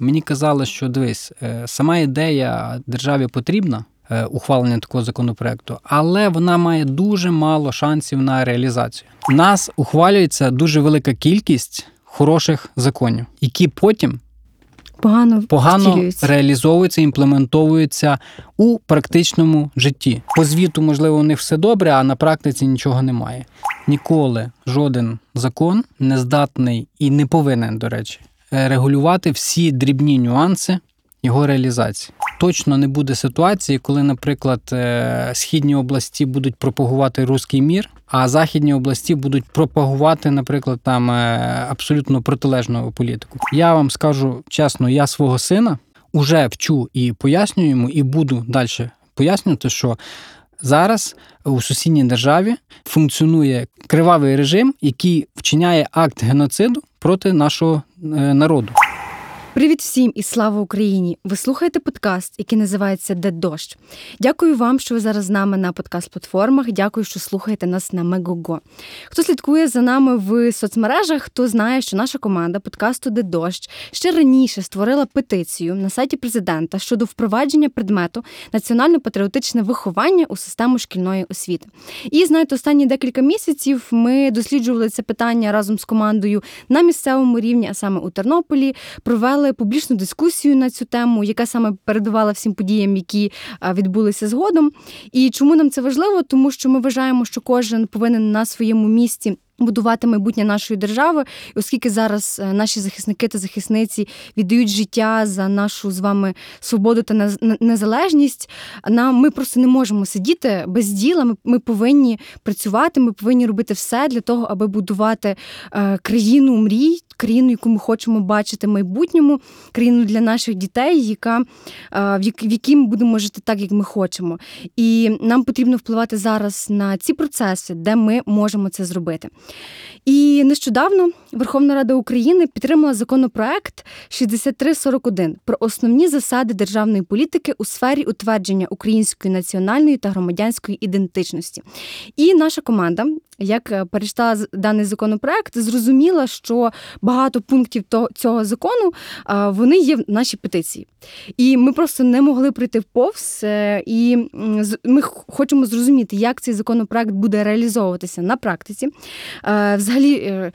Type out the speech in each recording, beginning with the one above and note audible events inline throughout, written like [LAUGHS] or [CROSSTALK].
Мені казали, що дивись, е, сама ідея державі потрібна. Е, ухвалення такого законопроекту, але вона має дуже мало шансів на реалізацію. У нас ухвалюється дуже велика кількість хороших законів, які потім погано погано реалізовуються, імплементовуються у практичному житті. По звіту, можливо, у них все добре, а на практиці нічого немає. Ніколи жоден закон не здатний і не повинен, до речі, регулювати всі дрібні нюанси його реалізації. Точно не буде ситуації, коли, наприклад, е, східні області будуть пропагувати руський мір, а західні області будуть пропагувати, наприклад, там е, абсолютно протилежну політику. Я вам скажу чесно, я свого сина вже вчу і пояснюю йому, і буду далі пояснювати, що. Зараз у сусідній державі функціонує кривавий режим, який вчиняє акт геноциду проти нашого е, народу. Привіт всім і слава Україні! Ви слухаєте подкаст, який називається Де дощ. Дякую вам, що ви зараз з нами на подкаст-платформах. Дякую, що слухаєте нас на Мегого. Хто слідкує за нами в соцмережах, хто знає, що наша команда подкасту Де дощ ще раніше створила петицію на сайті президента щодо впровадження предмету національно-патріотичне виховання у систему шкільної освіти. І знаєте, останні декілька місяців ми досліджували це питання разом з командою на місцевому рівні, а саме у Тернополі, провели провели публічну дискусію на цю тему, яка саме передувала всім подіям, які відбулися згодом. І чому нам це важливо? Тому що ми вважаємо, що кожен повинен на своєму місці. Будувати майбутнє нашої держави, оскільки зараз е, наші захисники та захисниці віддають життя за нашу з вами свободу та незалежність, нам ми просто не можемо сидіти без діла. Ми, ми повинні працювати. Ми повинні робити все для того, аби будувати е, країну мрій, країну, яку ми хочемо бачити в майбутньому, країну для наших дітей, яка в якій ми будемо жити так, як ми хочемо. І нам потрібно впливати зараз на ці процеси, де ми можемо це зробити. І нещодавно Верховна Рада України підтримала законопроект 6341 про основні засади державної політики у сфері утвердження української національної та громадянської ідентичності. І наша команда, як перейшла перечитала даний законопроект, зрозуміла, що багато пунктів цього закону вони є в нашій петиції. І ми просто не могли прийти в повз. Е, і ми хочемо зрозуміти, як цей законопроект буде реалізовуватися на практиці. Е, взагалі,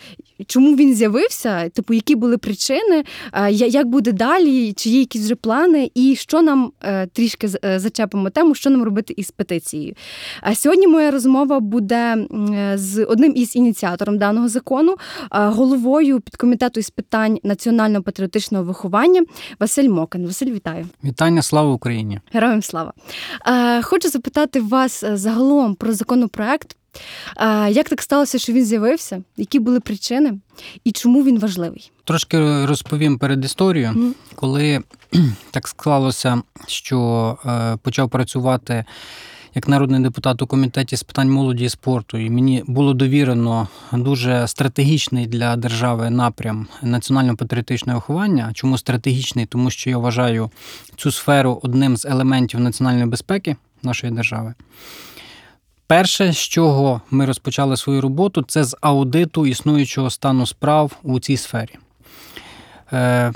чому він з'явився, типу, які були причини, як буде далі, чи є якісь вже плани, і що нам трішки зачепимо тему, що нам робити із петицією. А сьогодні моя розмова буде з одним із ініціатором даного закону, головою підкомітету із питань національно-патріотичного виховання Василь Мокин. Василь, вітаю. Вітання, слава Україні! Героям слава! Хочу запитати вас е, загалом про законопроект. Як так сталося, що він з'явився? Які були причини і чому він важливий? Трошки розповім перед історією, mm. коли так склалося, що е, почав працювати як народний депутат у комітеті з питань молоді і спорту, і мені було довірено дуже стратегічний для держави напрям національно-патріотичного виховання. Чому стратегічний? Тому що я вважаю цю сферу одним з елементів національної безпеки нашої держави. Перше, з чого ми розпочали свою роботу, це з аудиту існуючого стану справ у цій сфері. Е,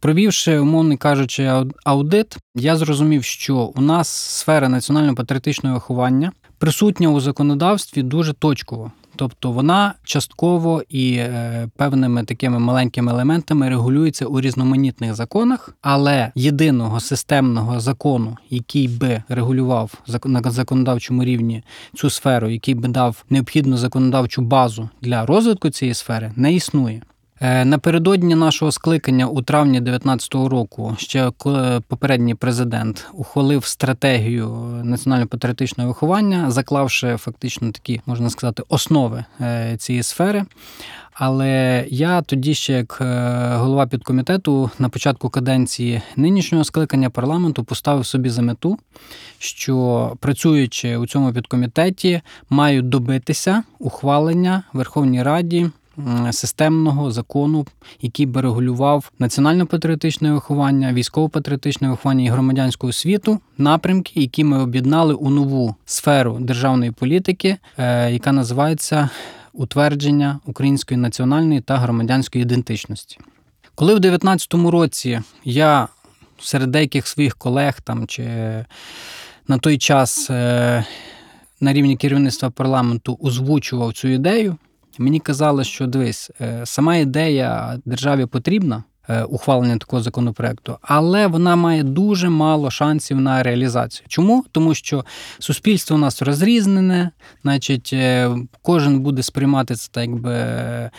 Провівши, умовно кажучи, аудит, я зрозумів, що у нас сфера національно-патріотичного виховання присутня у законодавстві дуже точково. Тобто вона частково і е, певними такими маленькими елементами регулюється у різноманітних законах, але єдиного системного закону, який би регулював на законодавчому рівні цю сферу, який би дав необхідну законодавчу базу для розвитку цієї сфери, не існує. Е, напередодні нашого скликання у травні 2019 року ще попередній президент ухвалив стратегію національно-патріотичного виховання, заклавши фактично такі, можна сказати, основи е, цієї сфери. Але я тоді, ще як е, голова підкомітету, на початку каденції нинішнього скликання парламенту поставив собі за мету, що працюючи у цьому підкомітеті, мають добитися ухвалення Верховній Раді системного закону, який би регулював національно-патріотичне виховання, військово-патріотичне виховання і громадянську освіту, напрямки, які ми об'єднали у нову сферу державної політики, е, яка називається утвердження української національної та громадянської ідентичності. Коли в 2019 році я серед деяких своїх колег там чи на той час е, на рівні керівництва парламенту озвучував цю ідею, мені казали, що дивись, е, сама ідея державі потрібна. е, Ухвалення такого законопроекту, але вона має дуже мало шансів на реалізацію. Чому? Тому що суспільство у нас розрізнене, значить, е, кожен буде сприймати це так е,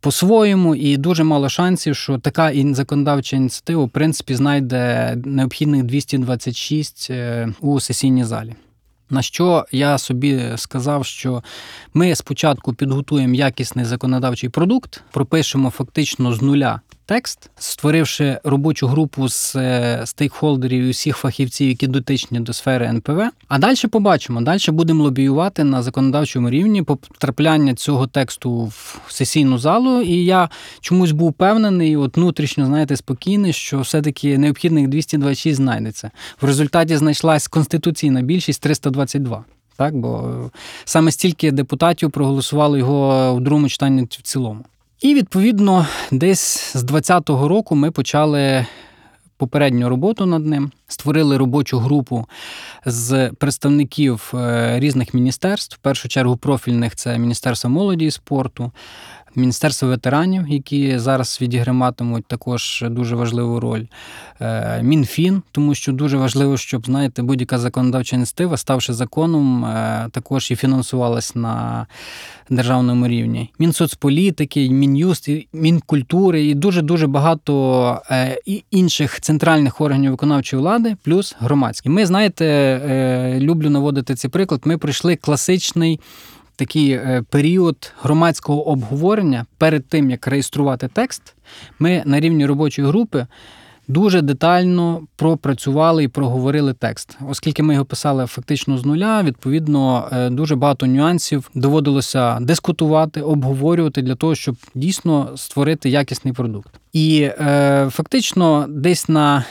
по-своєму, і дуже мало шансів, що така законодавча ініціатива, в принципі, знайде необхідних 226 е, у сесійній залі. На що я собі сказав, що ми спочатку підготуємо якісний законодавчий продукт, пропишемо фактично з нуля текст, створивши робочу групу з е, стейкхолдерів і усіх фахівців, які дотичні до сфери НПВ. А далі побачимо. Далі будемо лобіювати на законодавчому рівні потрапляння цього тексту в сесійну залу. І я чомусь був впевнений, от внутрішньо, знаєте, спокійний, що все-таки необхідних 226 знайдеться. В результаті знайшлась конституційна більшість 322. Так, бо е, саме стільки депутатів проголосували його в другому читанні в цілому. І відповідно, десь з 2020 року ми почали попередню роботу над ним, створили робочу групу з представників е, різних міністерств. В першу чергу профільних це Міністерство молоді і спорту, Міністерство ветеранів, які зараз відігриматимуть також дуже важливу роль. Е, Мінфін, тому що дуже важливо, щоб знаєте, будь-яка законодавча ініціатива, ставши законом, е, також і фінансувалась на державному рівні. Мінсоцполітики, Мін'юст, Мінкультури і дуже дуже багато е, інших центральних органів виконавчої влади, плюс громадські. Ми знаєте, люблю наводити цей приклад. Ми пройшли класичний. Такий е, період громадського обговорення перед тим, як реєструвати текст, ми на рівні робочої групи дуже детально пропрацювали і проговорили текст. Оскільки ми його писали фактично з нуля, відповідно, е, дуже багато нюансів доводилося дискутувати, обговорювати для того, щоб дійсно створити якісний продукт. І е, фактично, десь на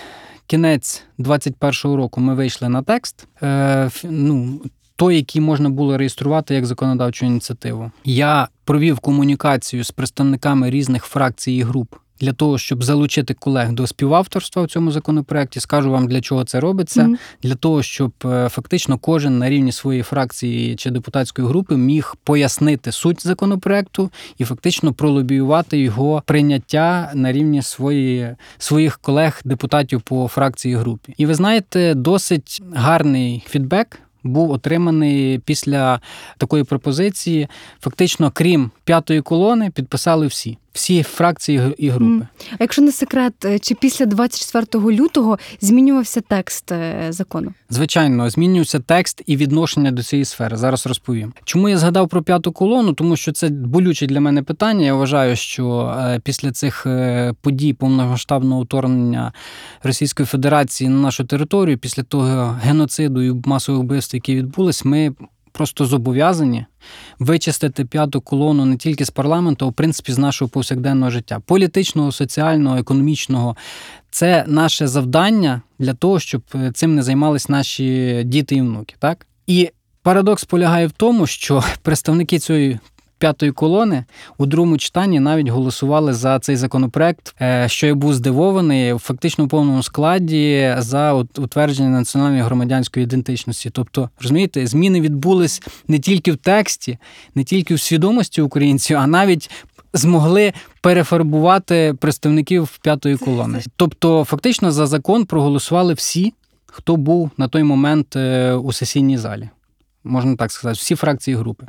кінець 2021 року ми вийшли на текст. Е, ну, той, який можна було реєструвати як законодавчу ініціативу. Я провів комунікацію з представниками різних фракцій і груп для того, щоб залучити колег до співавторства в цьому законопроекті. Скажу вам, для чого це робиться. Мгм. Для того, щоб е, фактично кожен на рівні своєї фракції чи депутатської групи міг пояснити суть законопроекту і фактично пролобіювати його прийняття на рівні свої, своїх колег-депутатів по фракції групі. І ви знаєте, досить гарний фідбек. Був отриманий після такої пропозиції. Фактично, крім п'ятої колони, підписали всі, всі фракції і групи. А якщо не секрет, е, чи після 24 лютого змінювався текст е, закону? Звичайно, змінюється текст і відношення до цієї сфери. Зараз розповім. Чому я згадав про п'яту колону? Тому що це болюче для мене питання. Я вважаю, що е, після цих подій повномасштабного вторгнення Російської Федерації на нашу територію, після того геноциду і масових вбивств, які відбулись, ми просто зобов'язані вичистити п'яту колону не тільки з парламенту, а в принципі з нашого повсякденного життя, політичного, соціального, економічного. Це наше завдання для того, щоб е, цим не займались наші діти і внуки. Так? І парадокс полягає в тому, що [LAUGHS] представники цієї п'ятої колони у другому читанні навіть голосували за цей законопроект, е, що я був здивований фактично у повному складі за утвердження національної громадянської ідентичності. Тобто, розумієте, зміни відбулись не тільки в тексті, не тільки в свідомості українців, а навіть змогли перефарбувати представників п'ятої колони. Тобто, фактично за закон проголосували всі, хто був на той момент е, у сесійній залі. Можна так сказати, всі фракції групи.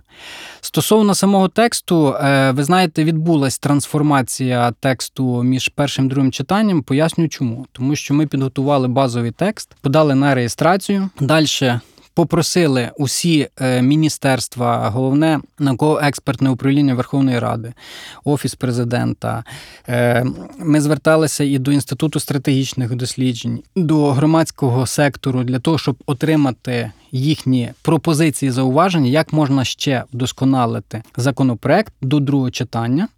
Стосовно самого тексту, е, ви знаєте, відбулася трансформація тексту між першим і другим читанням. Поясню чому. Тому що ми підготували базовий текст, подали на реєстрацію. Далі попросили усі е, міністерства, головне науково-експертне управління Верховної Ради, Офіс президента. Е, Ми зверталися і до Інституту стратегічних досліджень, до громадського сектору для того, щоб отримати їхні пропозиції зауваження, як можна ще вдосконалити законопроект до другого читання.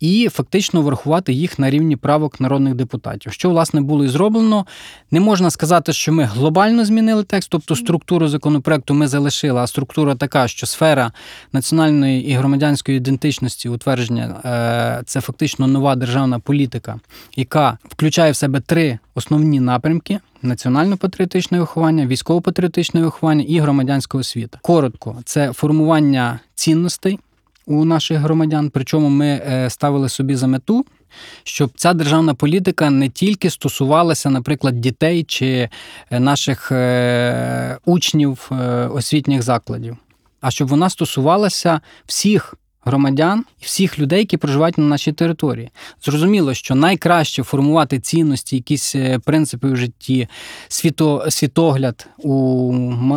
І фактично врахувати їх на рівні правок народних депутатів. Що власне було і зроблено. Не можна сказати, що ми глобально змінили текст, тобто структуру законопроекту ми залишили, а структура така, що сфера національної і громадянської ідентичності утвердження е, це фактично нова державна політика, яка включає в себе три основні напрямки: національно-патріотичне виховання, військово-патріотичне виховання і громадянська освіта. Коротко, це формування цінностей у наших громадян. Причому ми е, ставили собі за мету, щоб ця державна політика не тільки стосувалася, наприклад, дітей чи е, наших е, учнів освітніх закладів, а щоб вона стосувалася всіх. Громадян і всіх людей, які проживають на нашій території, зрозуміло, що найкраще формувати цінності, якісь е, принципи в житті, світо, світогляд у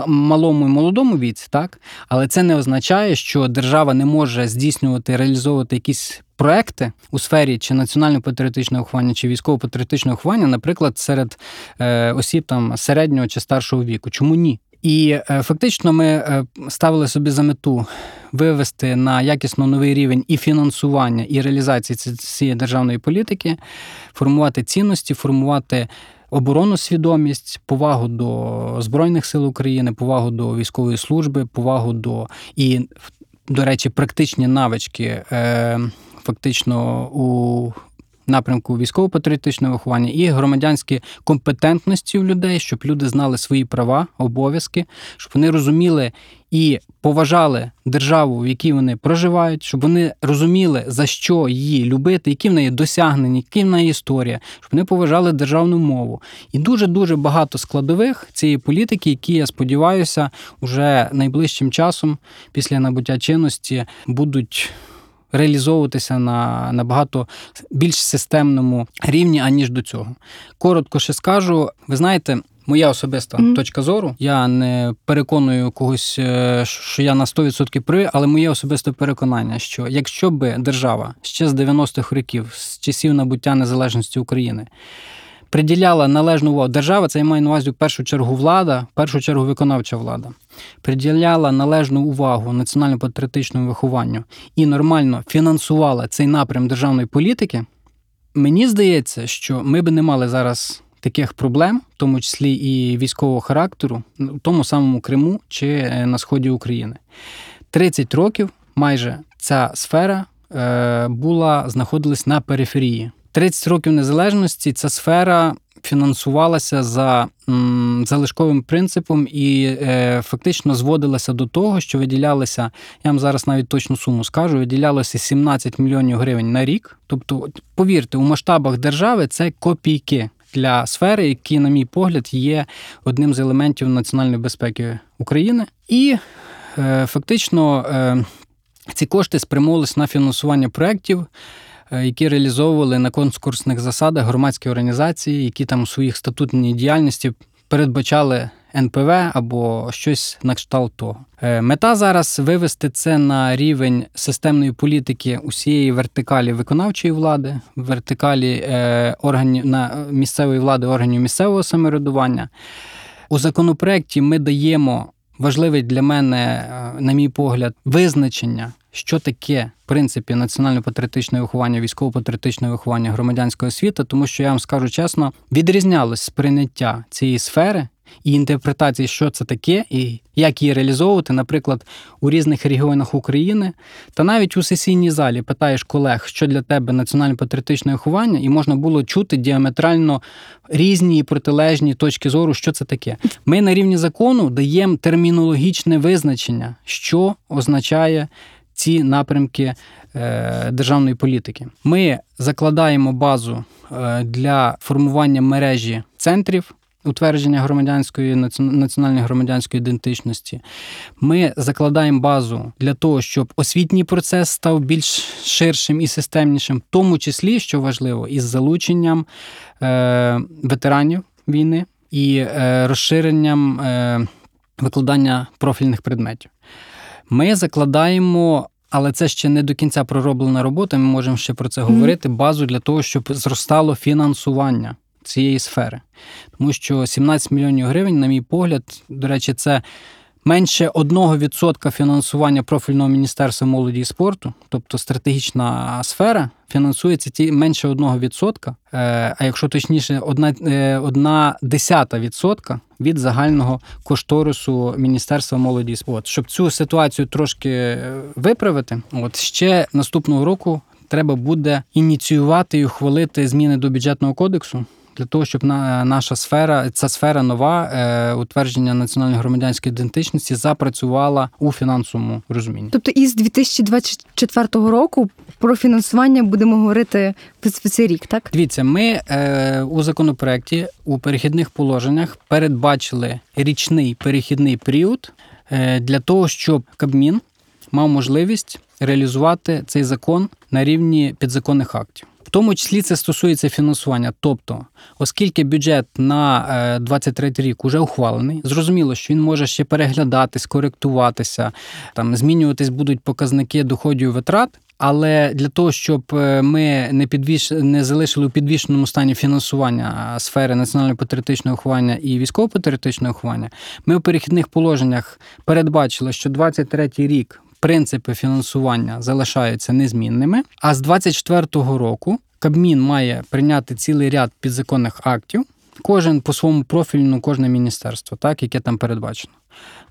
малому і молодому віці, так але це не означає, що держава не може здійснювати реалізовувати якісь проекти у сфері чи національно-патріотичного виховання, чи військово-патріотичного виховання, наприклад, серед е, осіб там середнього чи старшого віку. Чому ні? І е, фактично ми е, ставили собі за мету вивести на якісно новий рівень і фінансування, і реалізації цієї державної політики, формувати цінності, формувати оборонну свідомість, повагу до Збройних сил України, повагу до військової служби, повагу до і, до речі, практичні навички е, фактично у напрямку військово-патріотичного виховання і громадянські компетентності у людей, щоб люди знали свої права, обов'язки, щоб вони розуміли і поважали державу, в якій вони проживають, щоб вони розуміли, за що її любити, які в неї досягнення, які в неї історія, щоб вони поважали державну мову. І дуже дуже багато складових цієї політики, які я сподіваюся, уже найближчим часом, після набуття чинності, будуть. Реалізовуватися на набагато більш системному рівні, аніж до цього. Коротко ще скажу, ви знаєте, моя особиста Мгм. точка зору. Я не переконую когось, е, що я на 100% при, але моє особисте переконання, що якщо би держава ще з 90-х років, з часів набуття незалежності України, приділяла належну увагу, держава, це я маю на увазі в першу чергу влада, в першу чергу виконавча влада, приділяла належну увагу національно-патріотичному вихованню і нормально фінансувала цей напрям державної політики, мені здається, що ми би не мали зараз таких проблем, в тому числі і військового характеру, в тому самому Криму чи е, на сході України. 30 років майже ця сфера е, була знаходилась на периферії. 30 років незалежності ця сфера фінансувалася за м, залишковим принципом і е, фактично зводилася до того, що виділялися, я вам зараз навіть точну суму скажу, виділялося 17 мільйонів гривень на рік. Тобто, повірте, у масштабах держави це копійки для сфери, які, на мій погляд, є одним з елементів національної безпеки України. І е, фактично е, ці кошти спрямовувалися на фінансування проєктів, які реалізовували на конкурсних засадах громадські організації, які там у своїх статутній діяльності передбачали НПВ або щось на кшталт того. Е, Мета зараз вивести це на рівень системної політики усієї вертикалі виконавчої влади, вертикалі е, органів на місцевої влади, органів місцевого самоврядування. У законопроекті ми даємо важливе для мене, е, на мій погляд, визначення, що таке в принципі національно-патріотичне виховання, військово-патріотичне виховання, громадянського світу, тому що я вам скажу чесно, відрізнялось сприйняття цієї сфери. І інтерпретації, що це таке, і як її реалізовувати, наприклад, у різних регіонах України, та навіть у сесійній залі питаєш колег, що для тебе національно-патріотичне виховання, і можна було чути діаметрально різні і протилежні точки зору, що це таке. Ми на рівні закону даємо термінологічне визначення, що означає ці напрямки е, державної політики. Ми закладаємо базу е, для формування мережі центрів. Утвердження громадянської національної громадянської ідентичності. Ми закладаємо базу для того, щоб освітній процес став більш ширшим і системнішим, в тому числі, що важливо, із залученням е, ветеранів війни і е, розширенням е, викладання профільних предметів. Ми закладаємо. Але це ще не до кінця пророблена робота. Ми можемо ще про це говорити. Базу для того, щоб зростало фінансування цієї сфери. Тому що 17 мільйонів гривень, на мій погляд, до речі, це менше 1% фінансування профільного міністерства молоді і спорту, тобто стратегічна сфера, фінансується ті менше 1%, е, а якщо точніше, е, одна десята відсотка від загального кошторису Міністерства молоді і спорту. Щоб цю ситуацію трошки е, виправити, от ще наступного року треба буде ініціювати і ухвалити зміни до бюджетного кодексу. Для того щоб на наша сфера, ця сфера нова е, утвердження національної громадянської ідентичності запрацювала у фінансовому розумінні. Тобто із 2024 року про фінансування будемо говорити в цей рік, так? Дивіться, ми е, у законопроекті у перехідних положеннях передбачили річний перехідний період е, для того, щоб Кабмін мав можливість реалізувати цей закон на рівні підзаконних актів. В тому числі це стосується фінансування. Тобто, оскільки бюджет на 23 рік уже ухвалений, зрозуміло, що він може ще переглядатись, коректуватися, там змінюватись будуть показники доходів витрат. Але для того, щоб е, ми не підвіш... не залишили у підвішеному стані фінансування сфери національного патріотичного виховання і військово-патріотичного виховання, ми у перехідних положеннях передбачили, що 23-й рік принципи фінансування залишаються незмінними. А з 24-го року Кабмін має прийняти цілий ряд підзаконних актів, кожен по своєму профільну, кожне міністерство, так яке там передбачено.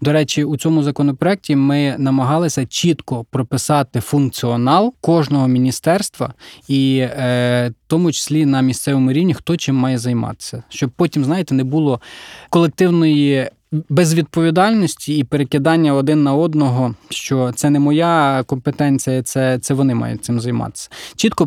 До речі, у цьому законопроекті ми намагалися чітко прописати функціонал кожного міністерства, і е, тому числі на місцевому рівні, хто чим має займатися, щоб потім, знаєте, не було колективної безвідповідальності і перекидання один на одного, що це не моя компетенція, це, це вони мають цим займатися. Чітко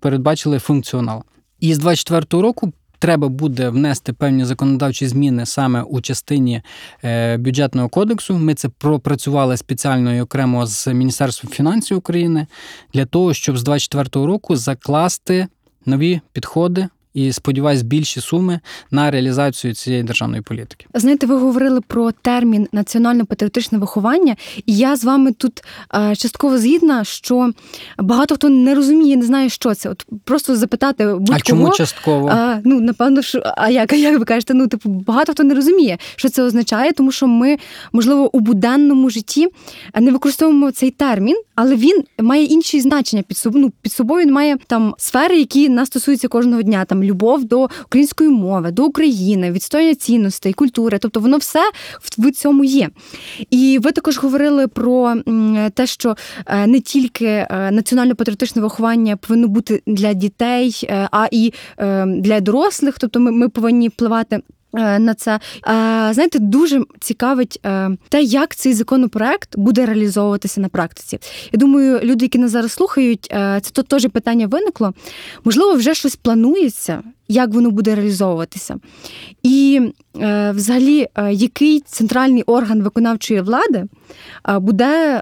передбачили функціонал. І з 24 року. Треба буде внести певні законодавчі зміни саме у частині е, бюджетного кодексу. Ми це пропрацювали спеціально і окремо з Міністерством фінансів України для того, щоб з 24 року закласти нові підходи і сподіваюсь, більші суми на реалізацію цієї державної політики. Знаєте, ви говорили про термін національно-патріотичне виховання, і я з вами тут е, частково згідна, що багато хто не розуміє, не знає, що це. От просто запитати будь-кого. А чому частково? А, ну напевно, що а як а як ви кажете? Ну типу багато хто не розуміє, що це означає, тому що ми, можливо, у буденному житті не використовуємо цей термін, але він має інші значення під собою. Ну, під собою він має там сфери, які нас стосуються кожного дня. Там любов до української мови, до України, відстояння цінностей, культури. Тобто воно все в цьому є. І ви також говорили про те, що не тільки національно-патріотичне виховання повинно бути для дітей, а і для дорослих. Тобто, ми, ми повинні впливати. На це знаєте, дуже цікавить те, як цей законопроект буде реалізовуватися на практиці. Я думаю, люди, які нас зараз слухають, це то теж питання виникло. Можливо, вже щось планується, як воно буде реалізовуватися. І взагалі, який центральний орган виконавчої влади буде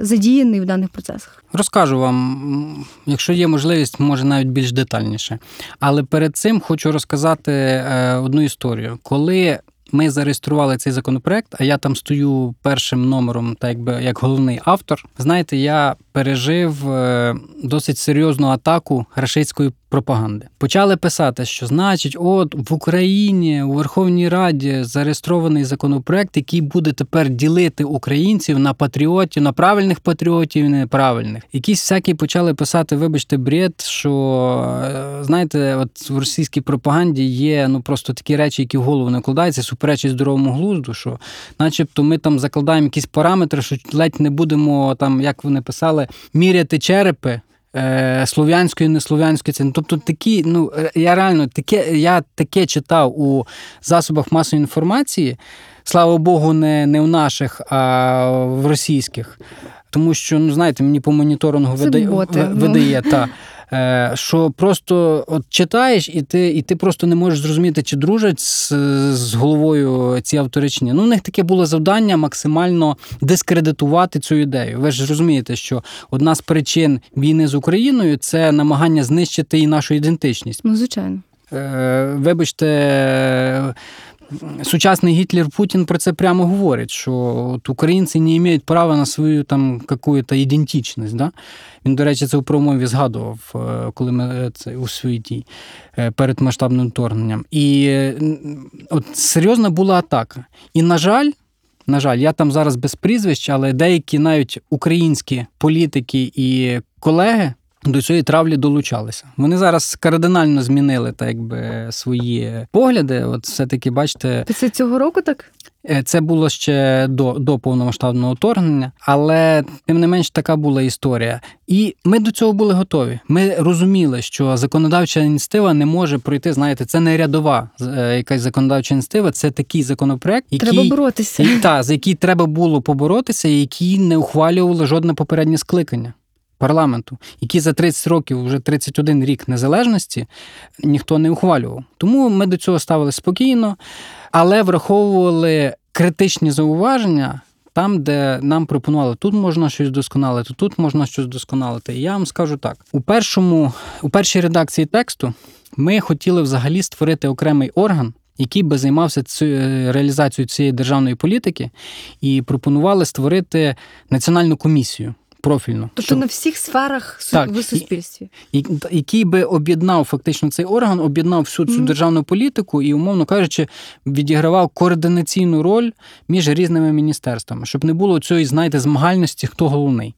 задіяний в даних процесах? Розкажу вам, якщо є можливість, може навіть більш детальніше. Але перед цим хочу розказати одну історію. Коли ми зареєстрували цей законопроект, а я там стою першим номером, так якби як головний автор, знаєте, я пережив досить серйозну атаку рашистської пропаганди. Почали писати, що значить, от в Україні у Верховній Раді зареєстрований законопроект, який буде тепер ділити українців на патріотів, на правильних патріотів і неправильних. Якісь всякі почали писати, вибачте, бред, що знаєте, от в російській пропаганді є ну просто такі речі, які в голову не вкладаються, суперечить здоровому глузду, що, начебто, ми там закладаємо якісь параметри, що ледь не будемо там, як вони писали, міряти черепи. Слов'янської, неслов'янської ціни. Тобто такі, ну я реально таке, я таке читав у засобах масової інформації, слава Богу, не не в наших, а в російських. Тому що, ну знаєте, мені по моніторингу видає, видає та. Що просто от читаєш, і ти і ти просто не можеш зрозуміти, чи дружать з, з головою ці автори чи ні. Ну, у них таке було завдання максимально дискредитувати цю ідею. Ви ж розумієте, що одна з причин війни з Україною це намагання знищити і нашу ідентичність. Ну, звичайно. Вибачте. Сучасний Гітлер Путін про це прямо говорить, що от українці не мають права на свою там какую-то ідентичність. Да? Він, до речі, це у промові згадував, коли ми це у світі перед масштабним вторгненням. І от серйозна була атака. І, на жаль, на жаль, я там зараз без прізвищ, але деякі навіть українські політики і колеги. До цієї травлі долучалися. Вони зараз кардинально змінили так якби свої погляди. От все-таки, бачите, Це цього року так? Е, Це було ще до до повномасштабного вторгнення, але тим не менш така була історія. І ми до цього були готові. Ми розуміли, що законодавча ініціатива не може пройти. Знаєте, це не рядова е, якась законодавча ініціатива, це такий законопроект, який Треба боротися. та, за який треба було поборотися, який не ухвалювало жодне попереднє скликання. Парламенту, які за 30 років, вже 31 рік незалежності, ніхто не ухвалював. Тому ми до цього ставили спокійно, але враховували критичні зауваження там, де нам пропонували, тут можна щось досконалити, тут можна щось досконалити. І я вам скажу так: у першому, у першій редакції тексту ми хотіли взагалі створити окремий орган. Який би займався цю реалізацією цієї державної політики, і пропонували створити національну комісію профільну, Тобто щоб- на всіх сферах Так, в суспільстві. і- який би об'єднав фактично цей орган, об'єднав всю цю Мгм. державну політику і, умовно кажучи, відігравав координаційну роль між різними міністерствами, щоб не було цієї, знаєте, змагальності, хто головний.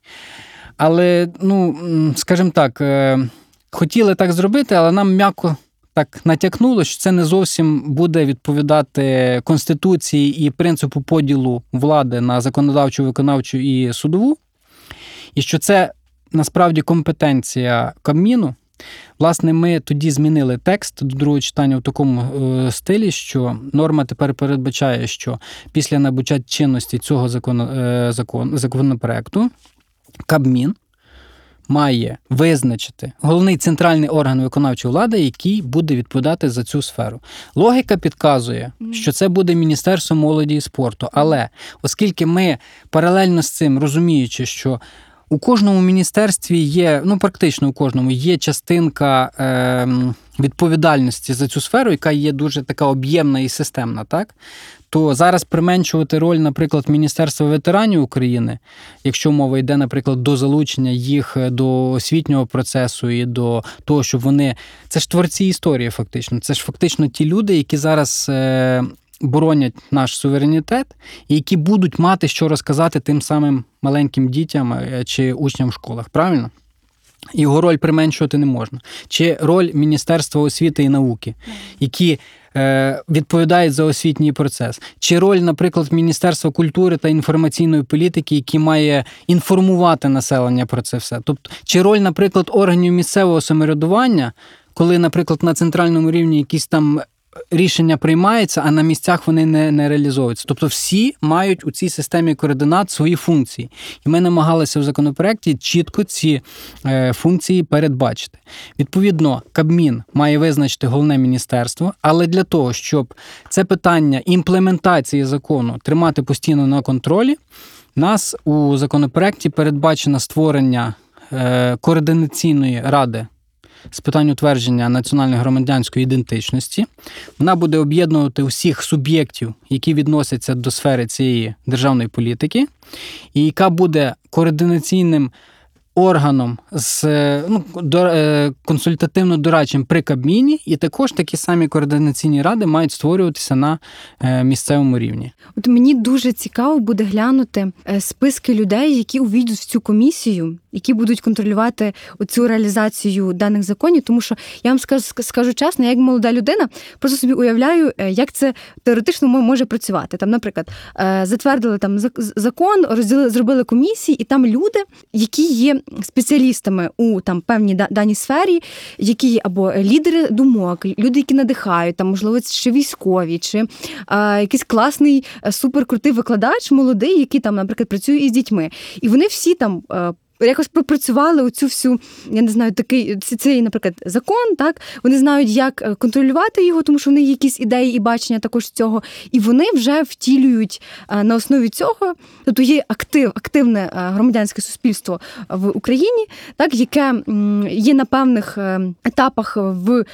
Але, ну, скажімо так, е, хотіли так зробити, але нам м'яко. Так натякнуло, що це не зовсім буде відповідати конституції і принципу поділу влади на законодавчу, виконавчу і судову, і що це насправді компетенція Кабміну. Власне, ми тоді змінили текст до другого читання в такому е, стилі, що норма тепер передбачає, що після набуття чинності цього закону, е, закон, законопроекту Кабмін має визначити головний центральний орган виконавчої влади, який буде відповідати за цю сферу. Логіка підказує, що це буде Міністерство молоді і спорту. Але оскільки ми паралельно з цим розуміючи, що у кожному міністерстві є, ну практично у кожному є частинка е, відповідальності за цю сферу, яка є дуже така об'ємна і системна, так? То зараз применшувати роль, наприклад, Міністерства ветеранів України, якщо мова йде, наприклад, до залучення їх до освітнього процесу і до того, щоб вони. Це ж творці історії, фактично. Це ж фактично ті люди, які зараз. Боронять наш суверенітет, і які будуть мати що розказати тим самим маленьким дітям е, чи учням в школах, правильно? Його роль применшувати не можна. Чи роль Міністерства освіти і науки, які е, відповідають за освітній процес, чи роль, наприклад, Міністерства культури та інформаційної політики, які має інформувати населення про це все. Тобто, чи роль, наприклад, органів місцевого самоврядування, коли, наприклад, на центральному рівні якісь там рішення приймаються, а на місцях вони не, не реалізовуються. Тобто всі мають у цій системі координат свої функції. І ми намагалися в законопроекті чітко ці е, функції передбачити. Відповідно, Кабмін має визначити головне міністерство, але для того, щоб це питання імплементації закону тримати постійно на контролі, нас у законопроекті передбачено створення е, координаційної ради з питань утвердження національної громадянської ідентичності. Вона буде об'єднувати усіх суб'єктів, які відносяться до сфери цієї державної політики, і яка буде координаційним органом з е, ну, е, консультативно-дорадчим при Кабміні, і також такі самі координаційні ради мають створюватися на е, місцевому рівні. От мені дуже цікаво буде глянути списки людей, які увійдуть в цю комісію, які будуть контролювати оцю реалізацію даних законів. Тому що я вам скажу, скажу чесно, я як молода людина, просто собі уявляю, як це теоретично може працювати. Там, наприклад, затвердили там зак- закон, розділили, зробили комісії, і там люди, які є спеціалістами у там певній даній сфері, які або лідери думок, люди, які надихають, там можливо ще військові, чи а, якийсь класний е, суперкрутий викладач, молодий, який там, наприклад, працює із дітьми, і вони всі там. Якось пропрацювали оцю всю, я не знаю, такий цей, наприклад, закон. Так вони знають, як е, контролювати його, тому що в них є якісь ідеї і бачення також цього, і вони вже втілюють е, на основі цього. Тобто є актив, активне е, громадянське суспільство в Україні, так яке є на певних етапах в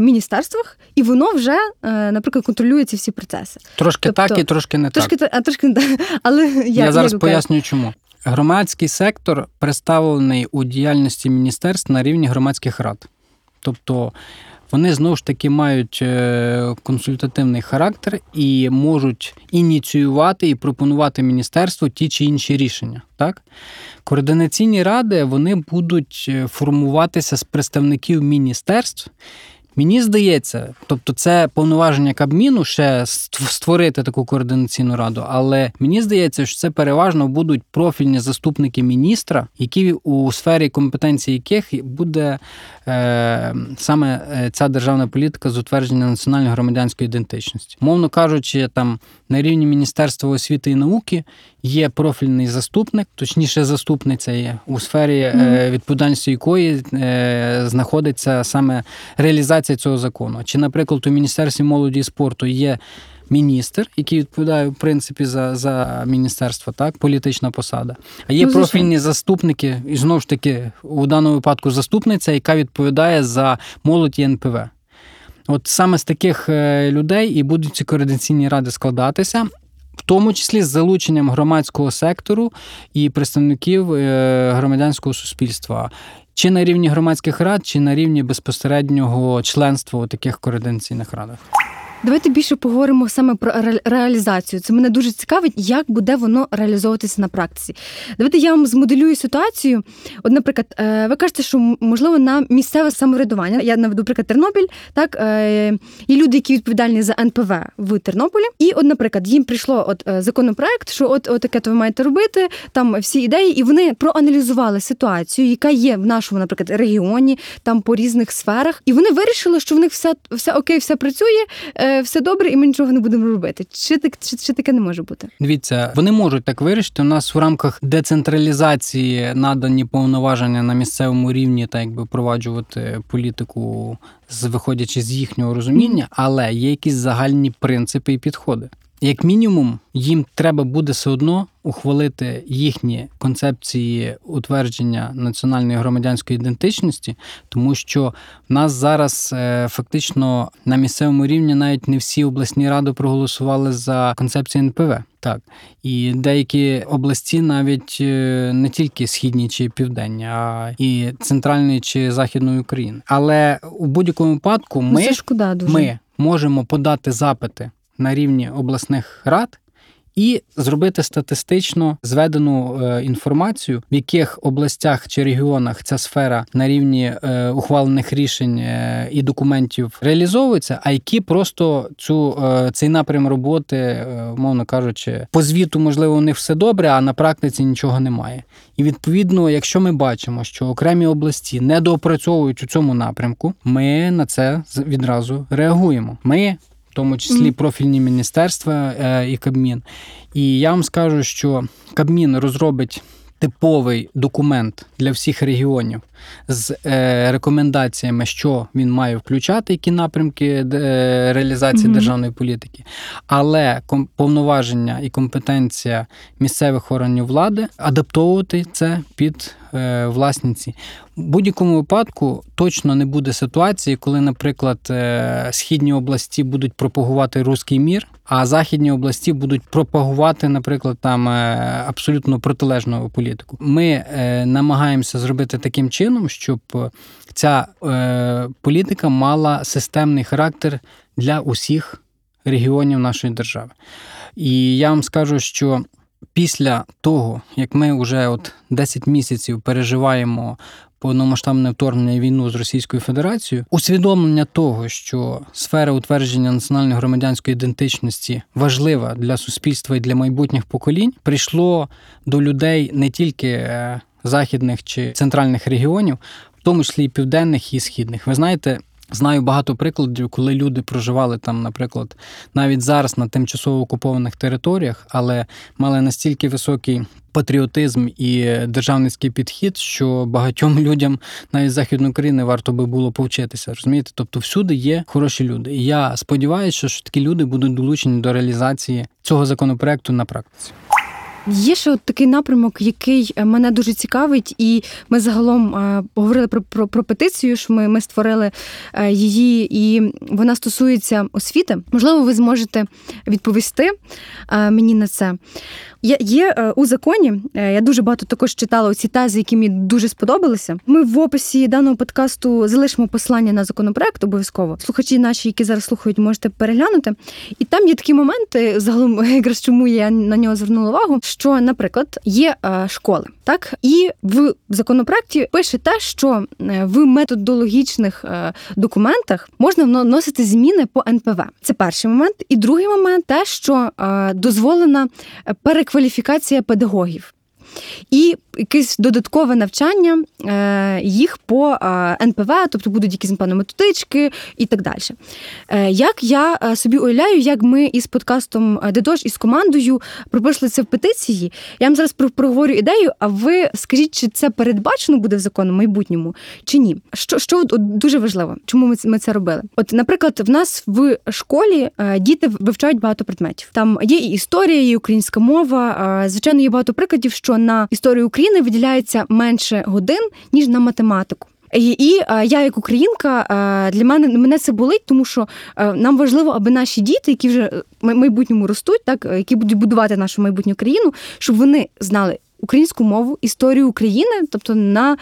міністерствах, і воно вже, наприклад, контролює ці всі процеси. Трошки Тобто, так і трошки не Трошки так. та- а трошки не [LAUGHS] так. але я, Я зараз ви пояснюю, чому. Громадський сектор представлений у діяльності міністерств на рівні громадських рад. Тобто вони знову ж таки мають е, консультативний характер і можуть ініціювати і пропонувати міністерству ті чи інші рішення. Так? Координаційні ради вони будуть е, формуватися з представників міністерств. Мені здається, тобто це повноваження Кабміну ще створити таку координаційну раду, але мені здається, що це переважно будуть профільні заступники міністра, які у сфері компетенції яких буде е, саме е, ця державна політика з утвердження національної громадянської ідентичності. Мовно кажучи, там на рівні Міністерства освіти і науки є профільний заступник, точніше, заступниця є у сфері е, відповідальності якої е, знаходиться саме реалізація цього закону. Чи, наприклад, у Міністерстві молоді і спорту є міністр, який відповідає в принципі за, за міністерство, так, політична посада. А є Ну, профільні заступники, і знову ж таки, у даному випадку заступниця, яка відповідає за молодь і НПВ. От саме з таких е, людей і будуть ці координаційні ради складатися. В тому числі з залученням громадського сектору і представників е, громадянського суспільства, чи на рівні громадських рад, чи на рівні безпосереднього членства у таких координаційних радах. Давайте більше поговоримо саме про реалізацію. Це мене дуже цікавить, як буде воно реалізовуватися на практиці. Давайте я вам змоделюю ситуацію. От, наприклад, е, ви кажете, що можливо на місцеве самоврядування. Я наведу приклад Тернопіль. Так е, є люди, які відповідальні за НПВ в Тернополі. І, от, наприклад, їм прийшло от е, законопроект, що от, от таке то ви маєте робити. Там всі ідеї, і вони проаналізували ситуацію, яка є в нашому, наприклад, регіоні, там по різних сферах, і вони вирішили, що в них все, все окей, все працює е, все добре, і ми нічого не будемо робити. Чи, так- чи, чи таке не може бути? Дивіться, вони можуть так вирішити. У нас в рамках децентралізації надані повноваження на місцевому рівні, так якби впроваджувати політику, з виходячи з їхнього розуміння, але є якісь загальні принципи і підходи. Як мінімум, їм треба буде все одно ухвалити їхні концепції утвердження національної громадянської ідентичності, тому що в нас зараз е, фактично на місцевому рівні навіть не всі обласні ради проголосували за концепцію НПВ. Так, і деякі області, навіть е, не тільки східні чи південні, а і центральної чи західної України. Але у будь-якому випадку Ну, ми, шкода дуже. ми можемо подати запити на рівні обласних рад. І зробити статистично зведену е, інформацію, в яких областях чи регіонах ця сфера на рівні е, ухвалених рішень е, і документів реалізовується, а які просто цю цей напрям роботи, мовно кажучи, по звіту, можливо, у них все добре, а на практиці нічого немає. І відповідно, якщо ми бачимо, що окремі області не доопрацьовують у цьому напрямку, ми на це відразу реагуємо. Ми тому числі профільні міністерства е, і Кабмін. І я вам скажу, що Кабмін розробить типовий документ для всіх регіонів з е, рекомендаціями, що він має включати, які напрямки е, реалізації Мгм. державної політики. Але ком- повноваження і компетенція місцевих органів влади адаптовувати це під е, власні ці. В будь-якому випадку точно не буде ситуації, коли, наприклад, е, східні області будуть пропагувати руський мір, а західні області будуть пропагувати, наприклад, там е, абсолютно протилежну політику. Ми намагаємося зробити таким чином, щоб ця політика мала системний характер для усіх регіонів нашої держави. І я вам скажу, що після того, як ми вже от 10 місяців переживаємо повномасштабне вторгнення і війну з Російською Федерацією, усвідомлення того, що сфера утвердження національної громадянської ідентичності важлива для суспільства і для майбутніх поколінь, прийшло до людей не тільки е, західних чи центральних регіонів, в тому числі і південних і східних. Ви знаєте. Знаю багато прикладів, коли люди проживали там, наприклад, навіть зараз на тимчасово окупованих територіях, але мали настільки високий патріотизм і державницький підхід, що багатьом [LAUGHS] людям навіть західної України варто би було повчитися. Розумієте? Тобто всюди є хороші люди. І я сподіваюся, що такі люди будуть долучені до реалізації цього законопроекту на практиці. Є ще от такий напрямок, який е, мене дуже цікавить, і ми загалом е, говорили про, про, про петицію. що ми, ми створили е, її, і вона стосується освіти. Можливо, ви зможете відповісти мені на це. Є, є у законі. Я дуже багато також читала ці тези, які мені дуже сподобалися. Ми в описі даного подкасту залишимо послання на законопроект обов'язково. Слухачі наші, які зараз слухають, можете переглянути. І там є такі моменти, загалом [LAUGHS] якраз чому я на нього звернула увагу. Що, наприклад, є е, школи, так і в законопроекті пише те, що е, в методологічних е, документах можна вносити зміни по НПВ. Це перший момент. І другий момент те, що дозволена перекваліфікація педагогів. І якесь додаткове навчання е, їх по е, НПВ, тобто будуть якісь напевно, методички і так далі. Е, як я собі уявляю, як ми із подкастом Дедош із командою пропишли це в петиції, я вам зараз проговорю ідею, а ви скажіть, чи це передбачено буде в закону в майбутньому, чи ні? Що, що от, дуже важливо, чому ми ми це робили? От, наприклад, в нас в школі діти вивчають багато предметів. Там є і історія, і українська мова. Звичайно, є багато прикладів, що на історію України виділяється менше годин ніж на математику. І, і е, я, як українка, е, для мене мене це болить, тому що е, нам важливо, аби наші діти, які вже в майбутньому ростуть, так які будуть будувати нашу майбутню країну, щоб вони знали українську мову, історію України, тобто на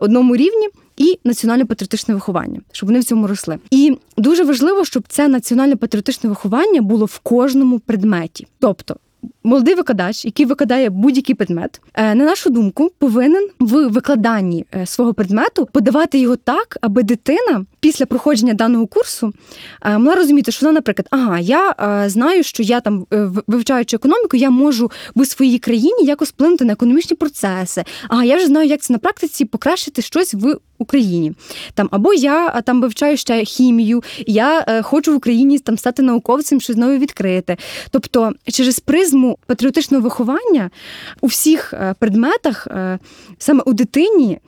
одному рівні. І національно-патріотичне виховання, щоб вони в цьому росли. І дуже важливо, щоб це національно-патріотичне виховання було в кожному предметі. Тобто, молодий викладач, який викладає будь-який предмет, е, на нашу думку, повинен в викладанні е, свого предмету подавати його так, аби дитина після проходження даного курсу е, могла розуміти, що вона, наприклад, ага, я е, знаю, що я там е, вивчаючи економіку, я можу в своїй країні якось вплинути на економічні процеси. Ага, я вже знаю, як це на практиці покращити щось в Україні. Там або я там вивчаю ще хімію, я хочу в Україні там стати науковцем, щось нове відкрити. Тобто, через призму патріотичного виховання у всіх предметах, саме у дитині,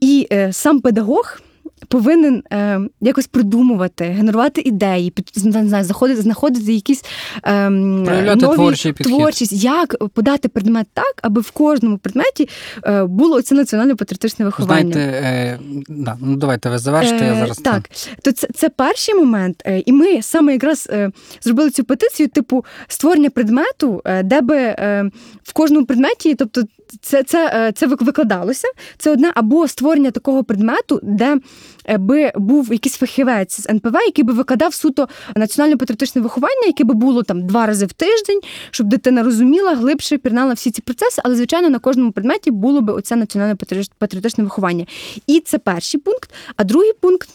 і сам педагог. Повинен е, якось придумувати, генерувати ідеї, під не знаю, заходити, знаходити якісь Проявляти нові творчий підхід. творчість, як подати предмет так, аби в кожному предметі е, було це національно-патріотичне виховання. Знаєте, е, да, ну давайте ви завершите, я Е, зараз так. То це, це перший момент. Е, І ми саме якраз е, зробили цю петицію, типу створення предмету, е, де би е, в кожному предметі, тобто це, це, е, це викладалося. Це одне, або створення такого предмету, де е, би був якийсь фахівець з НПВ, який би викладав суто національно-патріотичне виховання, яке би було там два рази в тиждень, щоб дитина розуміла, глибше пірнала всі ці процеси, але звичайно на кожному предметі було би оце національно-патріотичне виховання. І це перший пункт. А другий пункт.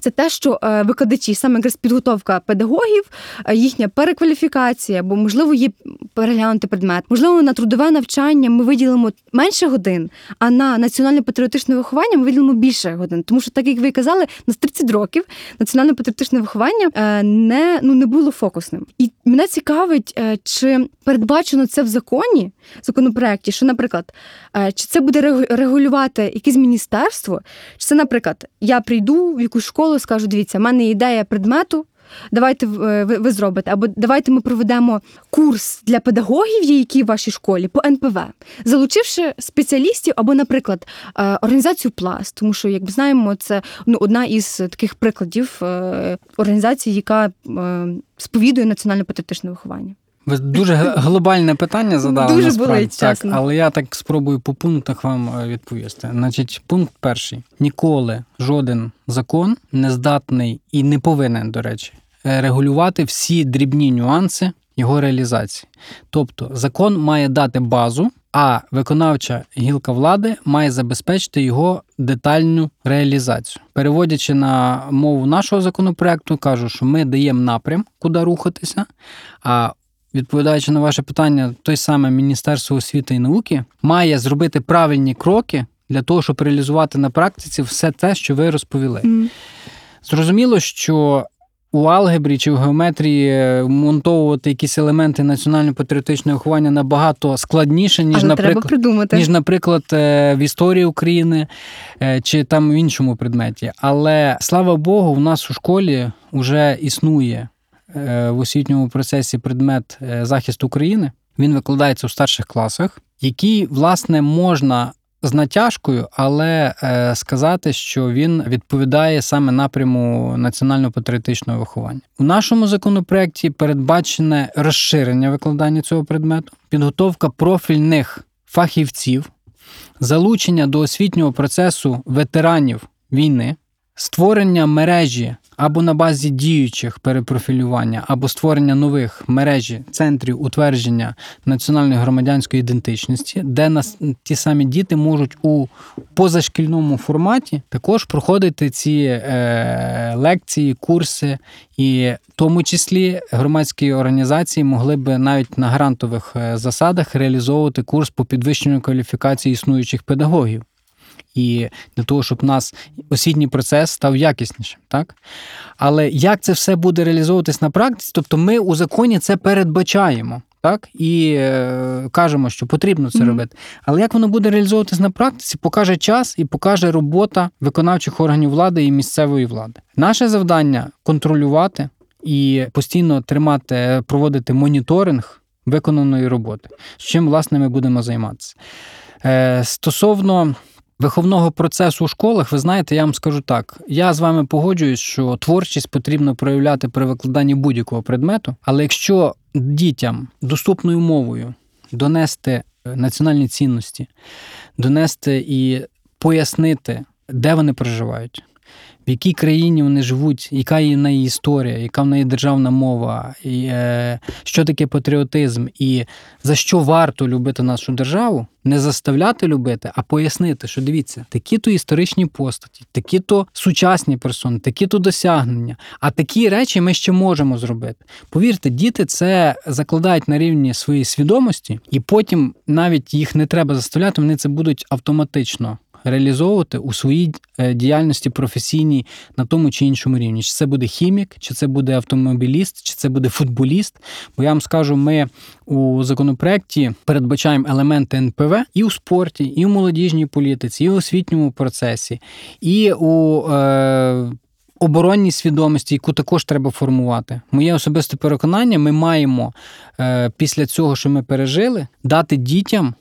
Це те, що е, викладачі, саме якраз підготовка педагогів, е, їхня перекваліфікація, бо можливо є переглянути предмет, можливо, на трудове навчання ми виділимо менше годин, а на національно-патріотичне виховання ми виділимо більше годин. Тому що, так як ви казали, на 30 років національно-патріотичне виховання е, не, ну, не було фокусним. І мене цікавить, чи передбачено це в законі, законопроекті, що, наприклад, чи це буде регу- регулювати якесь міністерство, чи це, наприклад, я прийду в якусь школу, скажу: дивіться, в мене ідея предмету. Давайте е, ви, ви зробите, або давайте ми проведемо курс для педагогів, які в вашій школі по НПВ, залучивши спеціалістів або, наприклад, е, організацію Пласт, тому що, як ми знаємо, це ну, одна із таких прикладів е, організації, яка сповідує національно патріотичне виховання. Ви дуже глобальне питання задали. Дуже насправді. так, чесно. але я так спробую по пунктах вам е, відповісти. Значить, пункт перший: ніколи жоден закон не здатний і не повинен, до речі, е, регулювати всі дрібні нюанси його реалізації. Тобто, закон має дати базу. А виконавча гілка влади має забезпечити його детальну реалізацію. Переводячи на мову нашого законопроекту, кажу, що ми даємо напрям, куди рухатися. А відповідаючи на ваше питання, той саме Міністерство освіти і науки має зробити правильні кроки для того, щоб реалізувати на практиці все те, що ви розповіли. Зрозуміло, що у алгебрі чи в геометрії е, монтовувати якісь елементи національно-патріотичного виховання набагато складніше, ніж, наприклад, ніж, наприклад, е, в історії України е, чи там в іншому предметі. Але слава Богу, у нас у школі вже існує в освітньому процесі предмет е, захист України. Він викладається у старших класах, який, власне, можна з натяжкою, але е, сказати, що він відповідає саме напряму національно-патріотичного виховання. У нашому законопроекті передбачене розширення викладання цього предмету, підготовка профільних фахівців, залучення до освітнього процесу ветеранів війни, створення мережі або на базі діючих перепрофілювання, або створення нових мережі центрів утвердження національної громадянської ідентичності, де нас ті самі діти можуть у позашкільному форматі також проходити ці е, лекції, курси, і в тому числі громадські організації могли б навіть на грантових е, засадах реалізовувати курс по підвищенню кваліфікації існуючих педагогів. І для того, щоб у нас освітній процес став якіснішим, так? Але як це все буде реалізовуватись на практиці? Тобто ми у законі це передбачаємо, так? І е, кажемо, що потрібно це mm-hmm. робити. Але як воно буде реалізовуватись на практиці, покаже час і покаже робота виконавчих органів влади і місцевої влади. Наше завдання контролювати і постійно тримати, проводити моніторинг виконаної роботи. З чим, власне, ми будемо займатися. Е, Стосовно виховного процесу у школах, ви знаєте, я вам скажу так: я з вами погоджуюсь, що творчість потрібно проявляти при викладанні будь-якого предмету, але якщо дітям доступною мовою донести е, національні цінності, донести і пояснити, де вони проживають. В якій країні вони живуть, яка є неї історія, яка в неї державна мова, і, е, що таке патріотизм, і за що варто любити нашу державу, не заставляти любити, а пояснити, що дивіться, такі-то історичні постаті, такі-то сучасні персони, такі-то досягнення. А такі речі ми ще можемо зробити. Повірте, діти це закладають на рівні своєї свідомості, і потім навіть їх не треба заставляти, вони це будуть автоматично реалізовувати у своїй е, діяльності професійній на тому чи іншому рівні. Чи це буде хімік, чи це буде автомобіліст, чи це буде футболіст. Бо я вам скажу, ми у законопроекті передбачаємо елементи НПВ і у спорті, і у молодіжній політиці, і у освітньому процесі, і у. Е- Оборонній свідомості, яку також треба формувати. Моє особисте переконання, ми маємо е, після цього, що ми пережили, дати дітям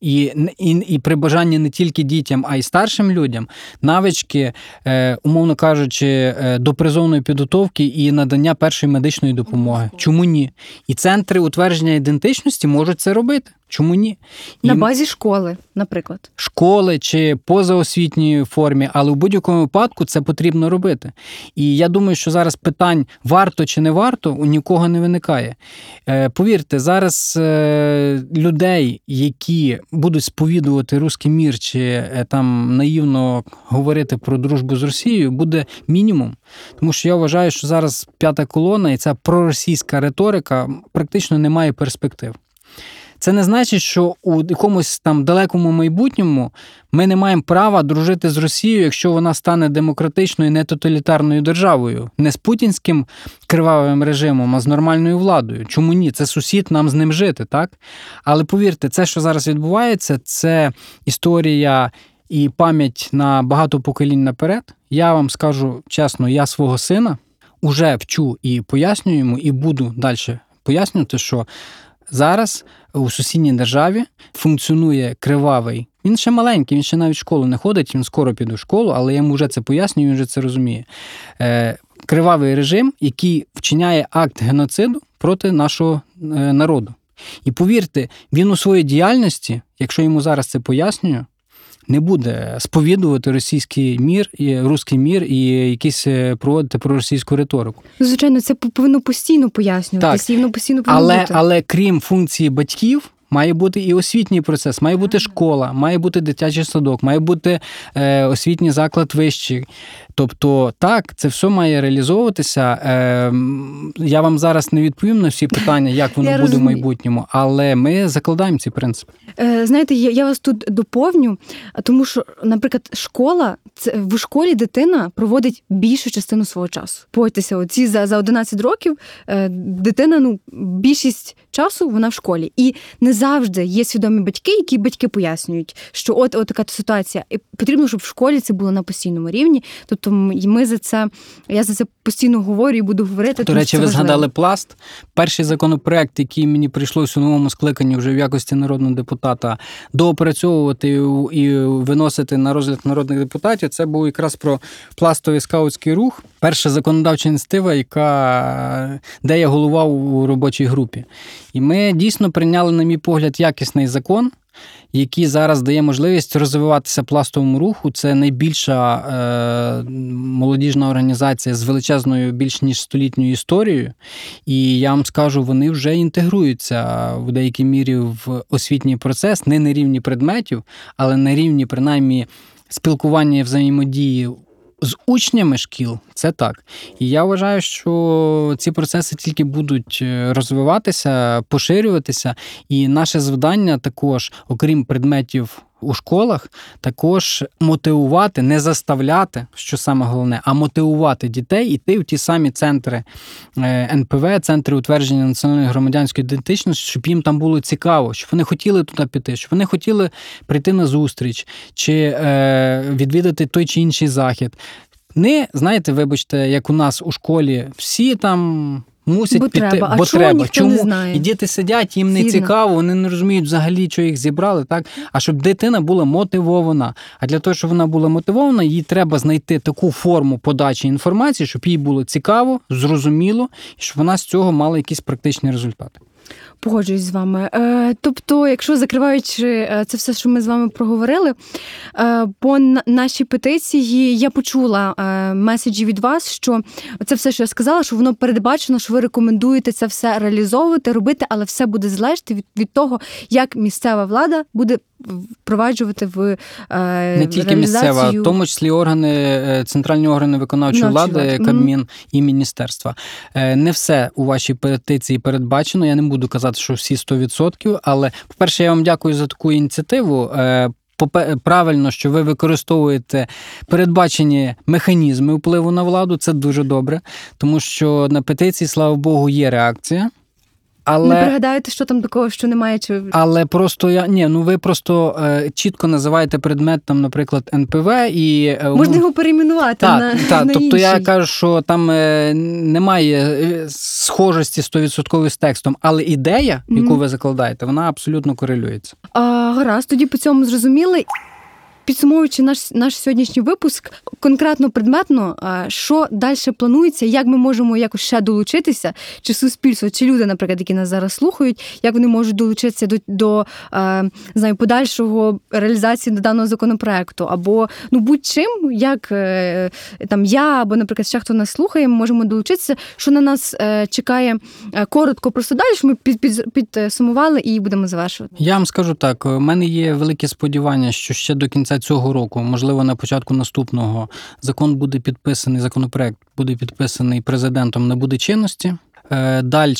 і і, і при бажанні не тільки дітям, а й старшим людям навички, е, умовно кажучи, е, до призовної підготовки і надання першої медичної допомоги. Чому ні? І центри утвердження ідентичності можуть це робити. Чому ні? І... На базі школи, наприклад, школи чи позаосвітньої формі, але в будь-якому випадку це потрібно робити. І я думаю, що зараз питань варто чи не варто у нікого не виникає. Е, повірте, зараз е, людей, які будуть сповідувати русський мір чи е, там наївно говорити про дружбу з Росією, буде мінімум. Тому що я вважаю, що зараз п'ята колона і ця проросійська риторика практично не має перспектив. Це не значить, що у якомусь там далекому майбутньому ми не маємо права дружити з Росією, якщо вона стане демократичною, не тоталітарною державою, не з путінським кривавим режимом, а з нормальною владою. Чому ні? Це сусід нам з ним жити, так? Але повірте, це, що зараз відбувається, це історія. І пам'ять на багато поколінь наперед. Я вам скажу чесно, я свого сина уже вчу і пояснюю йому, і буду далі пояснювати, що зараз у сусідній державі функціонує кривавий. Він ще маленький, він ще навіть в школу не ходить, він скоро піде в школу, але я йому вже це пояснюю, він вже це розуміє. Е, Кривавий режим, який вчиняє акт геноциду проти нашого е, народу. І повірте, він у своїй діяльності, якщо йому зараз це пояснюю, не буде сповідувати російський мір і русський мір і якісь е, проводити проросійську риторику. Звичайно, це повинно постійно пояснюватися, і воно постійно повинно але, бути. але крім функції батьків. Має бути і освітній процес, має бути школа, має бути дитячий садок, має бути е, освітній заклад вищий. Тобто, так, це все має реалізовуватися. Е, Я вам зараз не відповім на всі питання, як воно я буде розумію. в майбутньому, але ми закладаємо ці принципи. Е, Знаєте, я, я вас тут доповню, тому що, наприклад, школа це в школі дитина проводить більшу частину свого часу. Пойтеся, оці за за 11 років е, дитина, ну більшість часу вона в школі, і не завжди є свідомі батьки, які батьки пояснюють, що от, от така ситуація, і потрібно, щоб в школі це було на постійному рівні. Тобто і ми за це я за це постійно говорю і буду говорити. До речі, ви важливо. згадали пласт. Перший законопроект, який мені прийшлося у новому скликанні вже в якості народного депутата доопрацьовувати і- виносити на розгляд народних депутатів, це був якраз про пластовий скаутський рух. Перша законодавча ініціатива, яка де я головував у робочій групі. І ми дійсно прийняли, на мій погляд, якісний закон. Який зараз дає можливість розвиватися пластовому руху. Це найбільша е, молодіжна організація з величезною більш ніж столітньою історією. І я вам скажу, вони вже інтегруються в деякій мірі в освітній процес, не на рівні предметів, але на рівні, принаймні, спілкування і взаємодії з учнями шкіл. Це так. І я вважаю, що ці процеси тільки будуть е, розвиватися, поширюватися. І наше завдання також, окрім предметів. У школах також мотивувати, не заставляти, що саме головне, а мотивувати дітей йти в ті самі центри е, НПВ, центри утвердження національної громадянської ідентичності, щоб їм там було цікаво, щоб вони хотіли туди піти, щоб вони хотіли прийти на зустріч чи е, відвідати той чи інший захід. Не знаєте, вибачте, як у нас у школі всі там. Мусять Бо піти, треба. А бо чого треба. ніхто Чому не знає? і діти сидять, їм не Згідно. цікаво, вони не розуміють взагалі, що їх зібрали, так а щоб дитина була мотивована. А для того, щоб вона була мотивована, їй треба знайти таку форму подачі інформації, щоб їй було цікаво, зрозуміло, і щоб вона з цього мала якісь практичні результати. Погоджуюсь з вами. Е, тобто, якщо закриваючи е, це все, що ми з вами проговорили, е, по нашій петиції я почула меседжі від вас, що це все, що я сказала, що воно передбачено, що ви рекомендуєте це все реалізовувати, робити, але все буде залежати від, від того, як місцева влада буде впроваджувати в е, Не тільки реалізацію. місцева, в тому числі органи, е, центральні органи виконавчої влади, влади. Кабмін і міністерства. Е, Не все у вашій петиції передбачено. Я не буду казати, що всі 100%, але, по-перше, я вам дякую за таку ініціативу. Е, Правильно, що ви використовуєте передбачені механізми впливу на владу, це дуже добре, тому що на петиції, слава Богу, є реакція. Але... Не пригадаєте, що там такого, що немає чи Але просто я ні, ну ви просто е, чітко називаєте предмет, там, наприклад, НПВ і е, можна його перейменувати так, на, так, на тобто я кажу, що там е, немає е, схожості 100% з текстом, але ідея, яку Мгм. ви закладаєте, вона абсолютно корелюється. А, гаразд, тоді по цьому зрозуміли. Підсумовуючи наш наш сьогоднішній випуск, конкретно предметно, що далі планується, як ми можемо якось ще долучитися, чи суспільство, чи люди, наприклад, які нас зараз слухають, як вони можуть долучитися до, до а, знаю, подальшого реалізації даного законопроекту, або ну будь-чим, як е, там я, або, наприклад, ще хто нас слухає, ми можемо долучитися, що на нас е, чекає е, коротко, просто далі, ми під, під, підсумували і будемо завершувати. Я вам скажу так: у мене є велике сподівання, що ще до кінця цього року, можливо, на початку наступного, закон буде підписаний, законопроект буде підписаний президентом, набуде чинності. Далі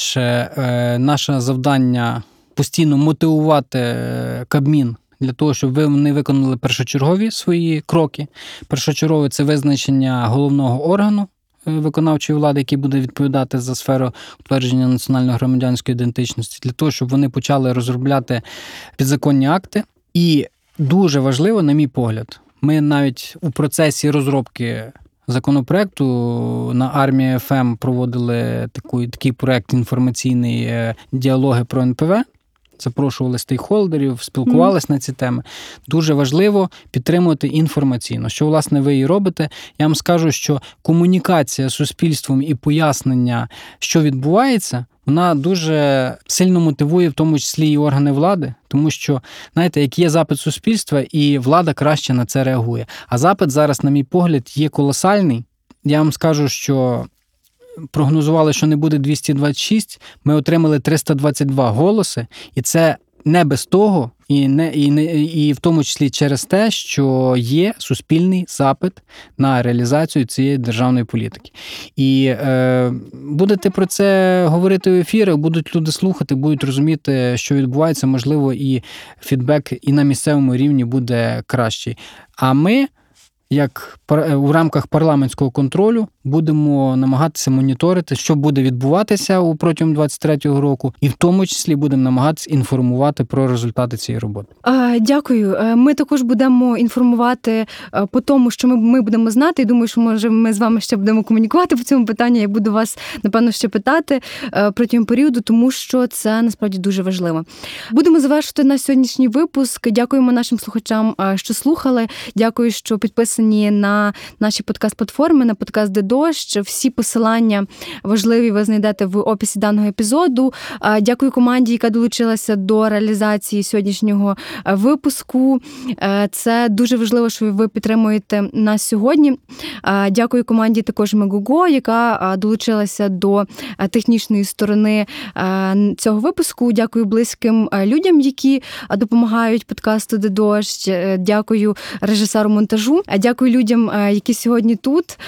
наше завдання постійно мотивувати е, Кабмін. Для того, щоб ви вони виконали першочергові свої кроки. Першочергове це визначення головного органу е, виконавчої влади, який буде відповідати за сферу утвердження національної громадянської ідентичності, для того, щоб вони почали розробляти підзаконні акти. І дуже важливо, на мій погляд, ми навіть у процесі розробки законопроекту на армії ФМ проводили такий, такий проект інформаційний е, діалоги про НПВ. Запрошували стейкхолдерів, спілкувалися mm. на ці теми. Дуже важливо підтримувати інформаційно. Що, власне, ви і робите. Я вам скажу, що комунікація з суспільством і пояснення, що відбувається, вона дуже сильно мотивує, в тому числі і органи влади, тому що, знаєте, як є запит суспільства, і влада краще на це реагує. А запит зараз, на мій погляд, є колосальний. Я вам скажу, що прогнозували, що не буде 226, ми отримали 322 голоси, і це не без того, і не і не і в тому числі через те, що є суспільний запит на реалізацію цієї державної політики. І е, будете про це говорити в ефірах, будуть люди слухати, будуть розуміти, що відбувається, можливо, і фідбек і на місцевому рівні буде кращий. А ми. Як у рамках парламентського контролю будемо намагатися моніторити, що буде відбуватися у протягом 2023 року, і в тому числі будемо намагатися інформувати про результати цієї роботи. Дякую. Е, Ми також будемо інформувати е, по тому, що ми, ми будемо знати. І думаю, що може ми з вами ще будемо комунікувати по цьому питанню. Я буду вас напевно ще питати е, протягом періоду, тому що це насправді дуже важливо. Будемо завершити наш сьогоднішній випуск. Дякуємо нашим слухачам, що слухали. Дякую, що підписані на наші подкаст-платформи, на подкаст «Де дощ». Всі посилання важливі ви знайдете в описі даного епізоду. Дякую команді, яка долучилася до реалізації сьогоднішнього е, випуску. Е, Це дуже важливо, що ви підтримуєте нас сьогодні. Дякую команді також Мегуго, яка долучилася до е, технічної сторони цього випуску. Дякую близьким людям, які допомагають подкасту «Де дощ». Дякую режисеру монтажу. Дякую людям, які сьогодні тут.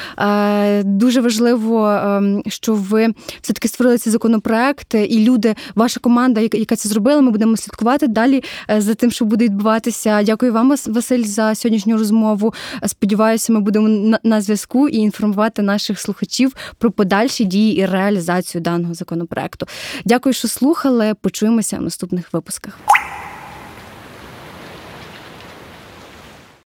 Дуже важливо, е, що ви все-таки створили цей законопроект, і люди, ваша команда, яка- це зробила, ми будемо слідкувати далі е, за тим, що буде відбуватися. Дякую вам, Василь, за сьогоднішню розмову. Е, Сподіваюся, ми будемо на зв'язку і інформувати наших слухачів про подальші дії і реалізацію даного законопроекту. Дякую, що слухали. Почуємося в наступних випусках.